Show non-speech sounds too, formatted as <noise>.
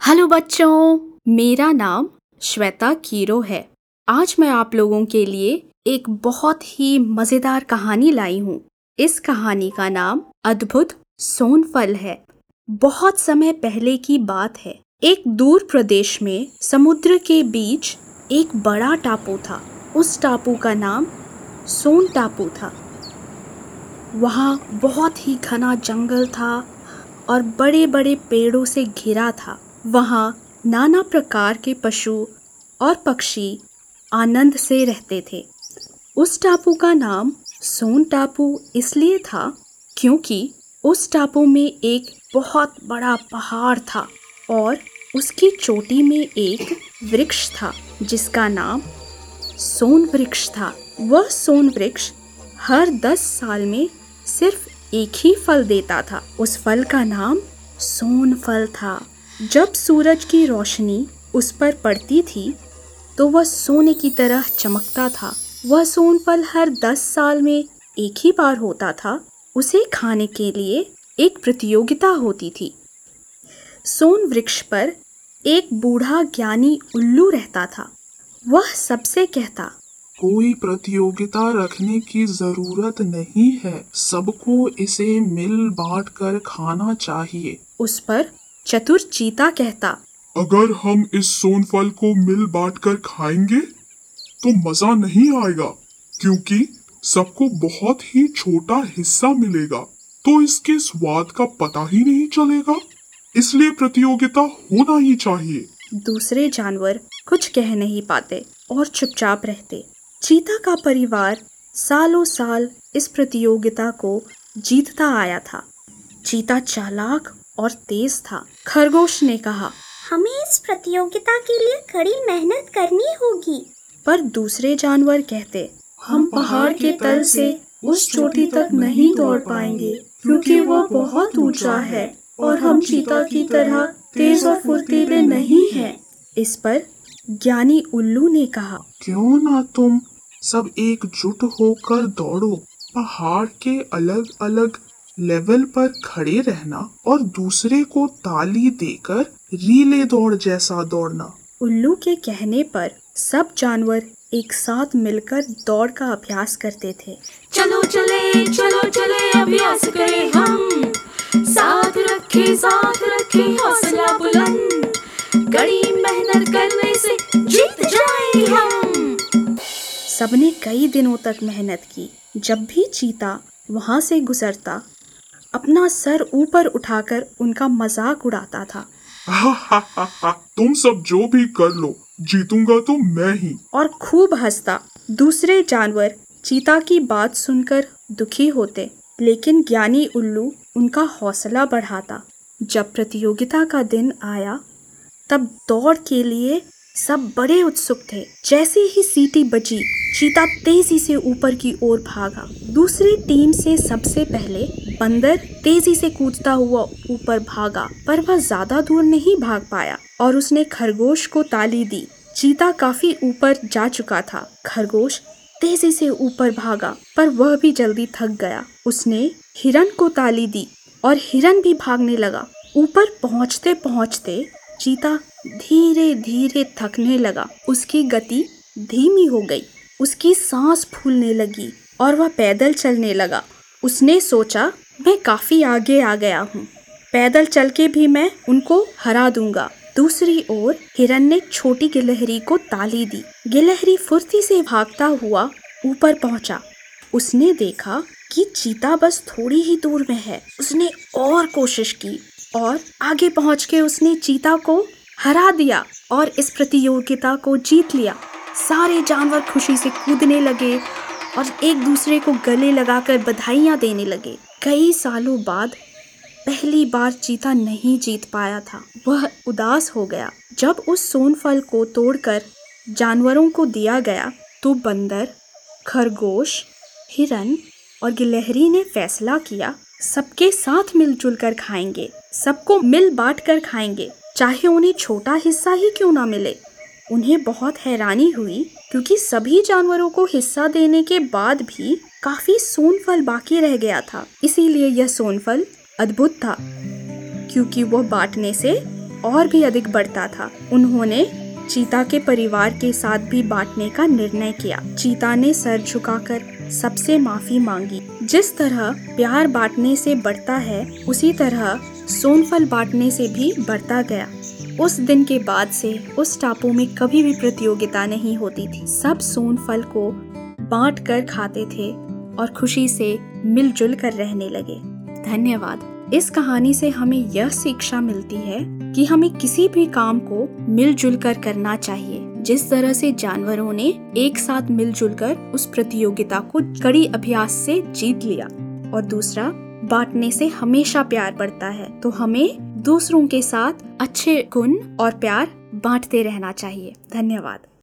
Hello बच्चों, मेरा नाम श्वेता कीरो है। आज मैं आप लोगों के लिए एक बहुत ही मज़ेदार कहानी लाई हूँ। इस कहानी का नाम अद्भुत सोनफल है। बहुत समय पहले की बात है। एक दूर प्रदेश में समुद्र के बीच एक बड़ा टापू था। उस टापू का नाम सोन टापू था। वहाँ बहुत ही घना जंगल था और बड़े बड़े पेड़ों से घिरा था। वहाँ नाना प्रकार के पशु और पक्षी आनंद से रहते थे। उस टापू का नाम सोन टापू इसलिए था क्योंकि उस टापू में एक बहुत बड़ा पहाड़ था और उसकी चोटी में एक वृक्ष था, जिसका नाम सोन वृक्ष था। वह सोन वृक्ष हर दस साल में सिर्फ़ एक ही फल देता था। उस फल का नाम सोन फल था। जब सूरज की रोशनी उस पर पड़ती थी तो वह सोने की तरह चमकता था। वह सोन फल हर दस साल में एक ही बार होता था। उसे खाने के लिए एक प्रतियोगिता होती थी। सोन वृक्ष पर एक बूढ़ा ज्ञानी उल्लू रहता था। वह सबसे कहता कोई प्रतियोगिता रखने की ज़रूरत नहीं है। सबको इसे मिल बांट कर खाना चाहिए। उस पर चतुर चीता कहता अगर हम इस सोनफल को मिल बांट कर खाएँगे तो मज़ा नहीं आएगा क्योंकि सबको बहुत ही छोटा हिस्सा मिलेगा तो इसके स्वाद का पता ही नहीं चलेगा। इसलिए प्रतियोगिता होना ही चाहिए। दूसरे जानवर कुछ कह नहीं पाते और चुपचाप रहते। चीता का परिवार सालों साल इस प्रतियोगिता को जीतता आया था। चीता चालाक और तेज था। खरगोश ने कहा हमें इस प्रतियोगिता के लिए कड़ी मेहनत करनी होगी। पर दूसरे जानवर कहते हम पहाड़ के तल से उस चोटी तक नहीं दौड़ पाएँगे क्योंकि वह बहुत ऊँचा है और हम चीता की तरह तेज और फुर्तीले नहीं हैं। इस पर ज्ञानी उल्लू ने कहा क्यों ना तुम सब एकजुट होकर दौड़ो। पहाड़ के अलग अलग लेवल पर खड़े रहना और दूसरे को ताली देकर रीले दौड़ जैसा दौड़ना। उल्लू के कहने पर सब जानवर एक साथ मिलकर दौड़ का अभ्यास करते थे। चलो चले चलो चले अभ्यास करें हम। साथ रखे साथ रखे हौसला बुलंद। कड़ी मेहनत करने से जीत जाए हम। सबने कई दिनों तक मेहनत की। जब भी चीता वहाँ से गुजरता अपना सर ऊपर उठाकर उनका मज़ाक उड़ाता था। <laughs> तुम सब जो भी कर लो जीतूँगा तो मैं ही। और खूब हंसता। दूसरे जानवर चीता की बात सुनकर दुखी होते लेकिन ज्ञानी उल्लू उनका हौसला बढ़ाता। जब प्रतियोगिता का दिन आया तब दौड़ के लिए सब बड़े उत्सुक थे। जैसे ही सीटी बजी, चीता तेज़ी से ऊपर की ओर भागा। दूसरी टीम से सबसे पहले बंदर तेज़ी से कूदता हुआ ऊपर भागा, पर वह ज़्यादा दूर नहीं भाग पाया और उसने खरगोश को ताली दी। चीता काफ़ी ऊपर जा चुका था। खरगोश तेज़ी से ऊपर भागा, पर वह भी जल्दी थक गया। उसने हिरन को ताली दी और हिरन भी भागने लगा। ऊपर पहुँचते पहुँचते चीता धीरे धीरे थकने लगा। उसकी गति धीमी हो गई। उसकी सांस फूलने लगी और वह पैदल चलने लगा। उसने सोचा, मैं काफ़ी आगे आ गया हूँ। पैदल चल के भी मैं उनको हरा दूँगा। दूसरी ओर हिरन ने छोटी गिलहरी को ताली दी। गिलहरी फुर्ती से भागता हुआ ऊपर पहुँचा। उसने देखा कि चीता बस थोड़ी ही दूर में है। उसने और कोशिश की। और आगे पहुँच के उसने चीता को हरा दिया और इस प्रतियोगिता को जीत लिया। सारे जानवर खुशी से कूदने लगे और एक दूसरे को गले लगाकर बधाइयाँ देने लगे। कई सालों बाद पहली बार चीता नहीं जीत पाया था। वह उदास हो गया। जब उस सोन फल को तोड़कर जानवरों को दिया गया तो बंदर, खरगोश, हिरन और गिलहरी ने फैसला किया सबके साथ मिलजुल कर खाएँगे, सबको मिल बांट कर खाएँगे। चाहे उन्हें छोटा हिस्सा ही क्यों ना मिले। उन्हें बहुत हैरानी हुई क्योंकि सभी जानवरों को हिस्सा देने के बाद भी काफ़ी सोनफल बाकी रह गया था। इसीलिए यह सोनफल अद्भुत था, क्योंकि वह बांटने से और भी अधिक बढ़ता था। उन्होंने चीता के परिवार के साथ भी बांटने का निर्णय किया। चीता ने सर झुकाकर सबसे माफ़ी मांगी। जिस तरह प्यार बांटने से बढ़ता है, उसी तरह सोनफल बांटने से भी बढ़ता गया। उस दिन के बाद से उस टापू में कभी भी प्रतियोगिता नहीं होती थी। सब सोनफल को बांट कर खाते थे और खुशी से मिलजुल कर रहने लगे। धन्यवाद। इस कहानी से हमें यह शिक्षा मिलती है कि हमें किसी भी काम को मिलजुल कर करना चाहिए। जिस तरह से जानवरों ने एक साथ मिलजुल कर उस प्रतियोगिता को कड़ी अभ्यास से जीत लिया और दूसरा, बांटने से हमेशा प्यार बढ़ता है तो हमें दूसरों के साथ अच्छे गुण और प्यार बांटते रहना चाहिए। धन्यवाद।